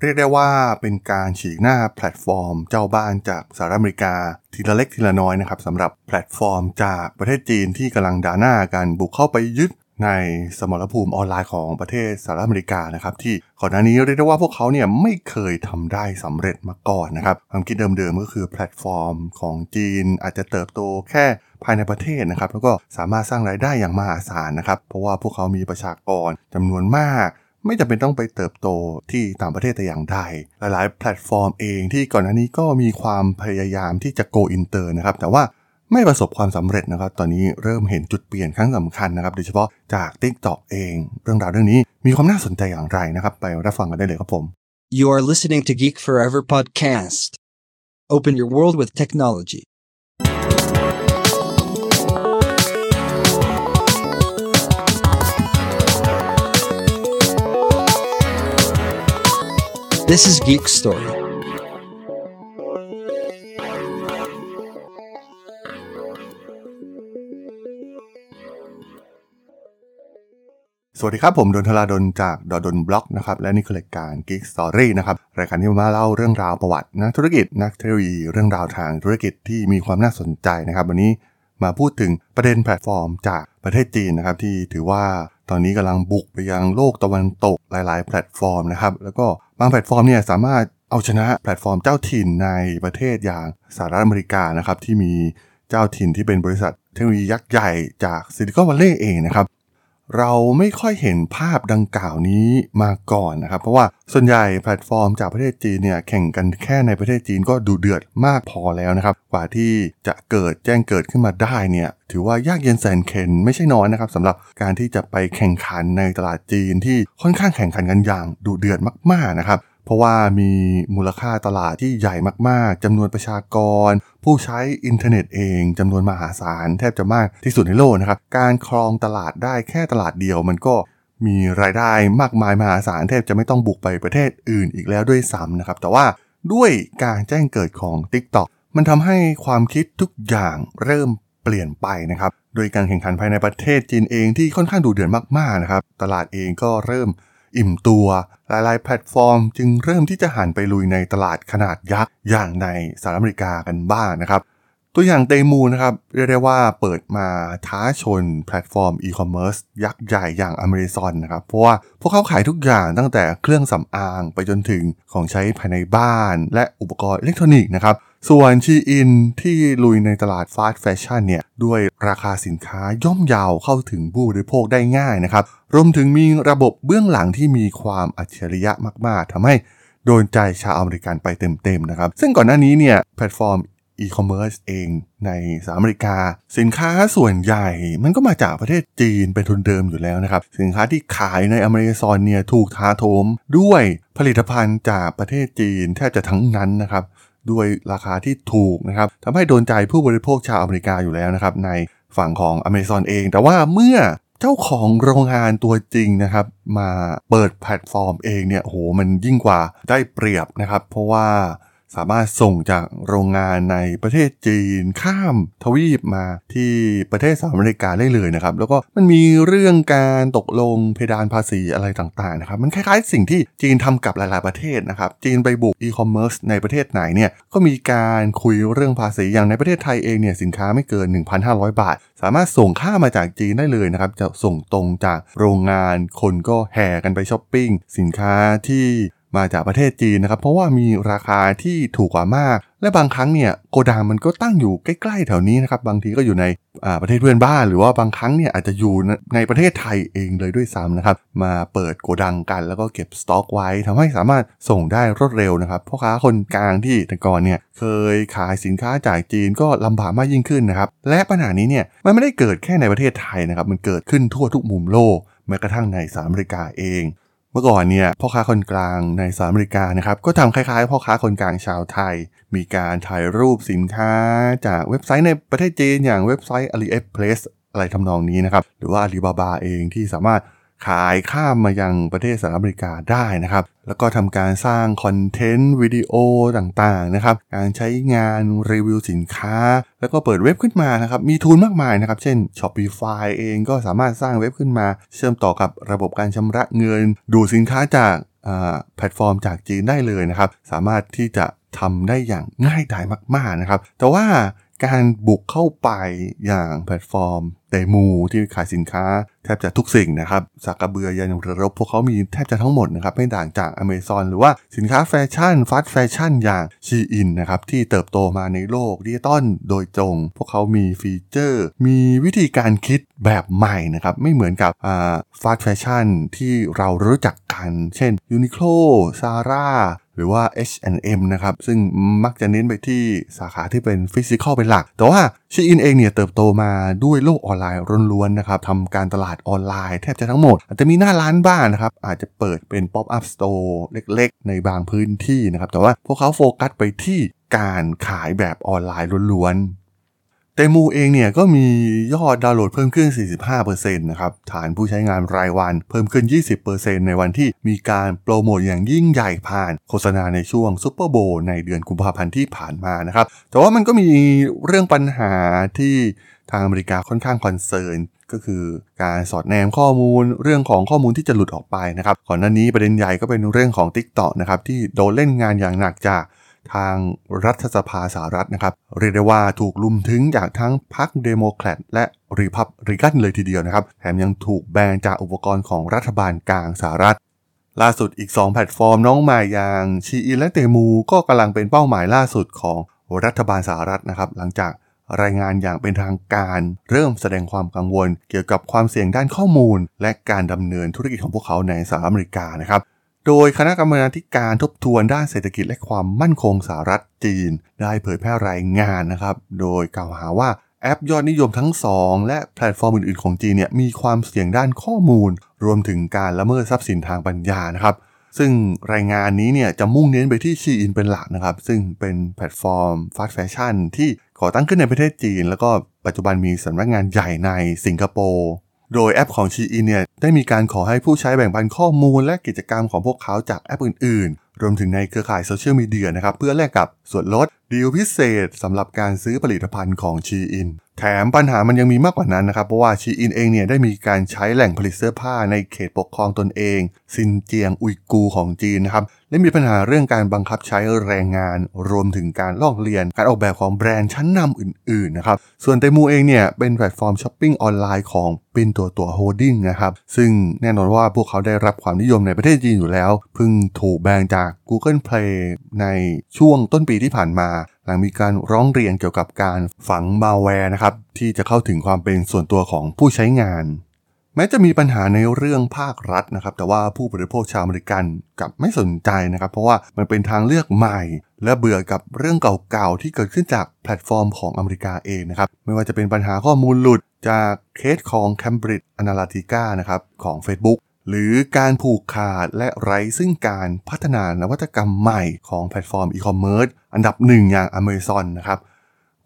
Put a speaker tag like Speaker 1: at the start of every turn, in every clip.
Speaker 1: เรียกได้ว่าเป็นการฉีกหน้าแพลตฟอร์ม เจ้าบ้านจากสหรัฐอเมริกา ทีละเล็กทีละน้อยนะครับสำหรับแพลตฟอร์มจากประเทศจีนที่กำลังดาหน้ากันบุกเข้าไปยึดในสมรภูมิออนไลน์ของประเทศสหรัฐอเมริกานะครับที่ก่อนหน้านี้เรียกได้ว่าพวกเขาเนี่ยไม่เคยทำได้สำเร็จมาก่อนนะครับความคิดเดิมๆก็คือแพลตฟอร์มของจีนอาจจะเติบโตแค่ภายในประเทศนะครับแล้วก็สามารถสร้างรายได้อย่างมหาศาลนะครับเพราะว่าพวกเขามีประชากรจำนวนมาก ไม่จำเป็นต้องไปเติบโตที่ต่างประเทศแต่อย่างใด หลายๆ แพลตฟอร์มเองที่ก่อนหน้านี้ก็มีความพยายามที่จะ go inter นะครับ แต่ว่าไม่ประสบความสำเร็จนะครับ ตอนนี้เริ่มเห็นจุดเปลี่ยนครั้งสำคัญนะครับ โดยเฉพาะจาก TikTok เอง เรื่องราวเรื่องนี้มีความน่าสนใจอย่างไรนะครับ ไปรับฟังกันได้เลยครับผม
Speaker 2: You are listening to Geek Forever podcast. Open your world with technology. This is Geek Story.
Speaker 1: สวัสดีครับ ผมดล ธราดล จาก ด.ดล็อกนะครับ และนี่คือรายการ Geek Story นะครับ รายการที่มาเล่าเรื่องราวประวัตินักธุรกิจ นักเทคโนโลยี เรื่องราวทางธุรกิจที่มีความน่าสนใจนะครับ วันนี้มาพูดถึงประเด็นแพลตฟอร์มจากประเทศจีนนะครับ ที่ถือว่า ตอนนี้กำลังบุกไปยังโลกตะวันตกหลาย ๆ แพลตฟอร์มนะครับ แล้วก็บางแพลตฟอร์มเนี่ยสามารถเอาชนะแพลตฟอร์มเจ้าถิ่นในประเทศอย่างสหรัฐอเมริกานะครับที่มีเจ้าถิ่นที่เป็นบริษัทเทคโนโลยียักษ์ใหญ่จากซิลิคอนวัลเลย์เองนะครับ เราไม่ค่อยเห็นภาพดังกล่าวนี้มาก่อนนะครับ เพราะว่าส่วนใหญ่แพลตฟอร์มจากประเทศจีนเนี่ยแข่งกันแค่ในประเทศจีนก็ดุเดือดมากพอแล้วนะครับ กว่าที่จะเกิดแจ้งเกิดขึ้นมาได้เนี่ยถือว่ายากเย็นแสนเข็ญไม่ใช่น้อยนะครับสำหรับการที่จะไปแข่งขันในตลาดจีนที่ค่อนข้างแข่งขันกันอย่างดุเดือดมากๆนะครับ เพราะว่ามีมูลค่าตลาดที่ใหญ่มากๆจำนวนประชากร ผู้ใช้อินเทอร์เน็ตเองจำนวนมหาศาลแทบจะมากที่สุดในโลกนะครับ การครองตลาดได้แค่ตลาดเดียวมันก็มีรายได้มากมายมหาศาลแทบจะไม่ต้องบุกไปประเทศอื่นอีกแล้วด้วยซ้ำนะครับ แต่ว่าด้วยการแจ้งเกิดของ TikTok มันทำให้ความคิดทุกอย่างเริ่มเปลี่ยนไปนะครับ โดยการแข่งขันภายในประเทศจีนเองที่ค่อนข้างดูเดือดมากๆนะครับ ตลาดเองก็เริ่ม อิ่มตัว หลายๆ แพลตฟอร์ม จึงเริ่มที่จะหันไปลุยในตลาดขนาดยักษ์อย่างในสหรัฐอเมริกากันบ้างนะครับ ตัวอย่าง Temu นะครับเรียกได้ว่าเปิดมาท้าชนแพลตฟอร์มอีคอมเมิร์ซยักษ์ใหญ่อย่างอเมซอนนะครับ เพราะว่าพวกเขาขายทุกอย่างตั้งแต่เครื่องสำอางไปจนถึงของใช้ภายในบ้าน และอุปกรณ์อิเล็กทรอนิกส์นะครับ ส่วน Shein ที่ลุยในตลาด fast fashion เนี่ย ด้วยราคาสินค้าย่อมเยาเข้าถึงผู้บริโภคได้ง่ายนะครับ รวมถึงมีระบบเบื้องหลังที่มีความอัจฉริยะมาก ๆทำให้โดนใจชาวอเมริกันไปเต็ม ๆ นะครับ ซึ่งก่อนหน้านี้เนี่ยแพลตฟอร์มอีคอมเมิร์ซเองในสหรัฐอเมริกา สินค้าส่วนใหญ่ มันก็มาจากประเทศจีนเป็นทุนเดิมอยู่แล้วนะครับ สินค้าที่ขายในอเมซอนเนี่ยถูกถาโถมด้วยผลิตภัณฑ์จากประเทศจีนแทบจะทั้งนั้นนะครับ ด้วยราคาที่ถูกนะครับทำให้โดนใจผู้บริโภคชาวอเมริกาอยู่แล้วนะครับในฝั่งของอเมซอนเอง แต่ว่าเมื่อเจ้าของโรงงานตัวจริงนะครับ มาเปิดแพลตฟอร์มเองเนี่ยโหมันยิ่งกว่าได้เปรียบนะครับ เพราะว่า สามารถส่งจากโรงงานในประเทศจีนข้ามทวีปมาที่ประเทศสหรัฐอเมริกาได้เลยนะครับ แล้วก็มันมีเรื่องการตกลงเพดานภาษีอะไรต่างๆนะครับ มันคล้ายๆสิ่งที่จีนทำกับหลายๆประเทศนะครับ จีนไปบุกอีคอมเมิร์ซในประเทศไหนเนี่ยก็มีการคุยเรื่องภาษีอย่างในประเทศไทยเองเนี่ยสินค้าไม่เกิน 1,500 บาท สามารถส่งข้ามาจากจีนได้เลยนะครับจะส่งตรงจากโรงงานคนก็แห่กันไปช้อปปิ้งสินค้าที่ มาจากประเทศจีนนะครับ เพราะว่ามีราคาที่ถูกกว่ามาก และบางครั้งเนี่ยโกดังมันก็ตั้งอยู่ใกล้ๆแถวนี้นะครับ บางทีก็อยู่ในประเทศเพื่อนบ้าน หรือว่าบางครั้งเนี่ยอาจจะอยู่ในประเทศไทยเองเลยด้วยซ้ำนะครับ มาเปิดโกดังกันแล้วก็เก็บสต็อกไว้ทำให้สามารถส่งได้รวดเร็วนะครับพ่อค้าคนกลางที่แต่ก่อนเนี่ยเคยขายสินค้าจากจีนก็ลำบากมากยิ่งขึ้นนะครับ และปัญหานี้เนี่ยมันไม่ได้เกิดแค่ในประเทศไทยนะครับ มันเกิดขึ้นทั่วทุกมุมโลกแม้กระทั่งในสหรัฐอเมริกาเอง มื่อก่อนเนี่ยพ่อค้าคนกลางในสหรัฐอเมริกานะครับก็ทำคล้ายๆ พ่อค้าคนกลางชาวไทย มีการถ่ายรูปสินค้าจากเว็บไซต์ในประเทศจีนอย่างเว็บไซต์ AliExpress อะไรทำนองนี้นะครับ หรือว่า Alibaba เองที่สามารถ ขายข้ามมายังประเทศสหรัฐอเมริกาได้นะครับ แล้วก็ทำการสร้างคอนเทนต์วิดีโอต่างๆนะครับ การใช้งานรีวิวสินค้า แล้วก็เปิดเว็บขึ้นมานะครับ มี tool มากมายนะครับ เช่น Shopify เองก็สามารถสร้างเว็บขึ้นมา เชื่อมต่อกับระบบการชำระเงิน ดูสินค้าจากแพลตฟอร์มจากจีนได้เลยนะครับ สามารถที่จะทำได้อย่างง่ายดายมากๆนะครับ แต่ว่า การบุกเข้าไปอย่างแพลตฟอร์ม Temu ที่ขายสินค้า แทบจะทุกสิ่งนะครับสากกะเบือยันเรือรบพวกเขามีแทบจะทั้งหมดนะครับไม่ต่างจากอเมซอนหรือว่าสินค้าแฟชั่น fast fashion อย่าง Shein นะครับที่เติบโตมาในโลกดิจิตอลโดยตรง พวกเขามีฟีเจอร์ มีวิธีการคิดแบบใหม่นะครับไม่เหมือนกับ fast fashion ที่เรารู้จักกัน เช่น Uniqlo Zara หรือว่า H&M นะครับ ซึ่งมักจะเน้นไปที่สาขาที่เป็น physical เป็นหลัก แต่ว่า Shein เองเนี่ยเติบโตมาด้วยโลกออนไลน์ล้วนๆนะครับทำการตลาดออนไลน์แทบจะทั้งหมด อาจจะมีหน้าร้านบ้างนะครับ อาจจะเปิดเป็น pop-up storeเล็กๆ ในบางพื้นที่นะครับ แต่ว่าพวกเขาโฟกัสไปที่การขายแบบออนไลน์ล้วนๆ Temu เองเนี่ยก็มียอดดาวน์โหลดเพิ่มขึ้น 45%นะครับ ฐานผู้ใช้งานรายวันเพิ่มขึ้น 20%ในวันที่มีการโปรโมทอย่างยิ่งใหญ่ผ่านโฆษณาในช่วง Super Bowl ในเดือนกุมภาพันธ์ที่ผ่านมานะครับ แต่ว่ามันก็มีเรื่องปัญหาที่ทางอเมริกาค่อนข้าง concern ก็คือการสอดแนมข้อมูลเรื่องของข้อมูลที่จะหลุดออกไปนะครับก่อนหน้านี้ประเด็นใหญ่ก็เป็นเรื่องของ TikTok นะครับที่โดนเล่นงานอย่างหนักจาก ทางรัฐสภาสหรัฐนะครับ เรียกได้ว่าถูกรุมทึ้งจากทั้งพรรคเดโมแครตและรีพับริกันเลยทีเดียวนะครับ แถมยังถูกแบนจากอุปกรณ์ของรัฐบาลกลางสหรัฐ ล่าสุดอีก 2 แพลตฟอร์มน้องใหม่อย่าง Shein และ Temu ก็กำลังเป็นเป้าหมายล่าสุดของรัฐบาลสหรัฐนะครับ หลังจากรายงานอย่างเป็นทางการเริ่มแสดงความกังวล เกี่ยวกับความเสี่ยงด้านข้อมูล และการดำเนินธุรกิจของพวกเขาในสหรัฐอเมริกานะครับ โดยคณะกรรมาการทบทวนด้านเศรษฐกิจและความมั่นคงสหรัฐจีน ได้เผยแพร่รายงานนะครับ โดยกล่าวหาว่าแอปยอดนิยมทั้งสองและแพลตฟอร์มอื่นๆของจีนเนี่ยมีความเสี่ยงด้านข้อมูล รวมถึงการละเมิดทรัพย์สินทางปัญญานะครับ ซึ่งรายงานนี้เนี่ยจะมุ่งเน้นไปที่ Shein เป็นหลักนะครับ ซึ่งเป็นแพลตฟอร์ม fast fashion ที่ก่อตั้งขึ้นในประเทศจีน แล้วก็ปัจจุบันมีสำนักงานใหญ่ในสิงคโปร์ โดยแอปของ Shein เนี่ยได้มีการขอให้ผู้ใช้แบ่งปันข้อมูลและกิจกรรมของพวกเขาจากแอปอื่น ๆ รวมถึงในเครือข่ายโซเชียลมีเดียนะครับเพื่อแลกกับส่วนลดดีลพิเศษสำหรับการซื้อผลิตภัณฑ์ของ Shein แถมปัญหามันยังมีมากกว่านั้นนะครับ เพราะว่า Shein เองเนี่ยได้มีการใช้แหล่งผลิตเสื้อผ้าในเขตปกครองตนเอง ซินเจียงอุยกูของจีนนะครับ และมีปัญหาเรื่องการบังคับใช้แรงงาน รวมถึงการลอกเลียน การออกแบบของแบรนด์ชั้นนำอื่นๆนะครับ ส่วน Temu เองเนี่ยเป็นแพลตฟอร์มช้อปปิ้งออนไลน์ของ Pinduoduo Holdings นะครับ ซึ่งแน่นอนว่าพวกเขาได้รับความนิยมในประเทศจีนอยู่แล้ว เพิ่งถูกแบนจาก Google Play ในช่วงต้นปีที่ผ่านมา หลังมีการร้องเรียนเกี่ยวกับการฝังมาแวร์นะครับ ที่จะเข้าถึงความเป็นส่วนตัวของผู้ใช้งาน แม้จะมีปัญหาในเรื่องภาครัฐนะครับ แต่ว่าผู้บริโภคชาวอเมริกันกลับไม่สนใจนะครับ เพราะว่ามันเป็นทางเลือกใหม่ และเบื่อกับเรื่องเก่าๆที่เกิดขึ้นจากแพลตฟอร์มของอเมริกาเองนะครับ ไม่ว่าจะเป็นปัญหาข้อมูลหลุดจากเคสของ Cambridge Analytica นะครับของ Facebook หรือการผูกขาดและไร้ซึ่งการพัฒนานวัตกรรมใหม่ของแพลตฟอร์มอีคอมเมิร์ซอันดับหนึ่งอย่าง Amazon นะครับ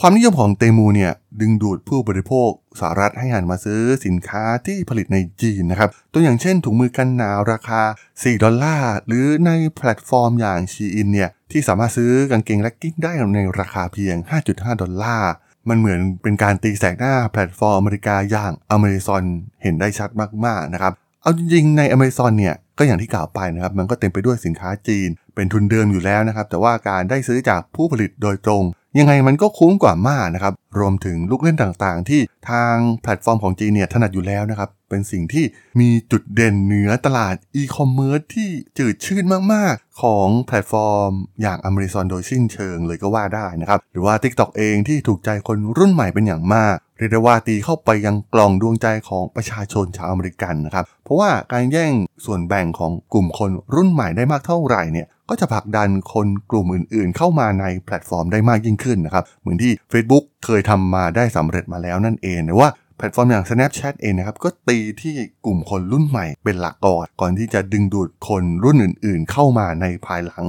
Speaker 1: ความนิยมของ Temu เนี่ยดึงดูดผู้บริโภคสหรัฐให้หันมาซื้อสินค้าที่ผลิตในจีนนะครับ ตัวอย่างเช่นถุงมือกันหนาวราคา 4 ดอลลาร์ หรือในแพลตฟอร์มอย่าง Shein เนี่ยที่สามารถซื้อกางเกงและกิ้งได้ในราคาเพียง 5.5 ดอลลาร์มันเหมือนเป็นการตีแสกหน้าแพลตฟอร์มอเมริกาอย่างอเมซอนเห็นได้ชัดมากๆนะครับ เอาจริงๆใน Amazon เนี่ยก็อย่างที่กล่าวไปนะครับมันก็เต็มไปด้วยสินค้าจีน เป็นทุนเดิมอยู่แล้วนะครับแต่ว่าการได้ซื้อจากผู้ผลิตโดยตรง ยังไงมันก็คุ้มกว่ามากนะครับ รวมถึงลูกเล่นต่างๆ ที่ทางแพลตฟอร์มของจีนเนี่ยถนัดอยู่แล้วนะครับ เป็นสิ่งที่มีจุดเด่นเหนือตลาดอีคอมเมิร์ซที่จืดชืดมากๆ ของแพลตฟอร์ม อย่าง Amazon โดยสิ้นเชิงเลยก็ว่าได้นะครับ หรือว่า TikTok เองที่ถูกใจคนรุ่นใหม่เป็นอย่างมากเรียกได้ว่าตีเข้าไปยังกล่องดวงใจของประชาชนชาวอเมริกันนะครับ เพราะว่าการแย่งส่วนแบ่งของกลุ่มคนรุ่นใหม่ได้มากเท่าไหร่เนี่ย ก็จะผลักดันคนกลุ่มอื่นๆ เข้ามาในแพลตฟอร์มได้มากยิ่งขึ้นนะครับ เหมือนที่ Facebook เคยทำมาได้สำเร็จมาแล้วนั่นเองว่าแพลตฟอร์มอย่าง Snapchat เองนะครับก็ตีที่กลุ่มคนรุ่นใหม่เป็นหลักก่อน ก่อนที่จะดึงดูดคนรุ่นอื่นๆ เข้ามาในภายหลัง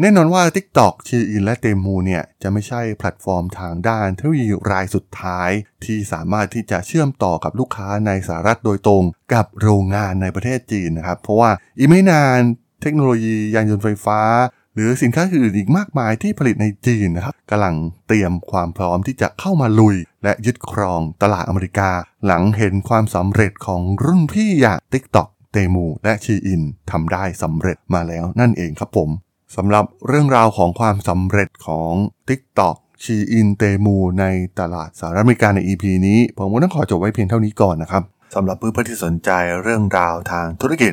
Speaker 1: แน่นอนว่า TikTok Shein และ Temu เนี่ยจะไม่ใช่แพลตฟอร์มทางด้านเทคโนโลยีรายสุดท้าย ที่สามารถที่จะเชื่อมต่อกับลูกค้าในสหรัฐโดยตรง กับโรงงานในประเทศจีนนะครับเพราะว่าอีกไม่นาน เทคโนโลยียานยนต์ไฟฟ้า หรือสินค้าอื่นอีกมากมายที่ผลิตในจีนนะครับกำลังเตรียมความพร้อมที่จะเข้ามาลุย และยึดครองตลาดอเมริกา หลังเห็นความสำเร็จของรุ่นพี่อย่าง TikTok เตมูและชีอินทำได้สำเร็จมาแล้วนั่นเองครับผมสำหรับเรื่องราวของความสำเร็จของ TikTok ชีอินเตมูในตลาดสหรัฐอเมริกาใน EP นี้ ผมก็ต้องขอจบไว้เพียงเท่านี้ก่อนนะครับสำหรับเพื่อนๆที่สนใจเรื่องราวทางธุรกิจ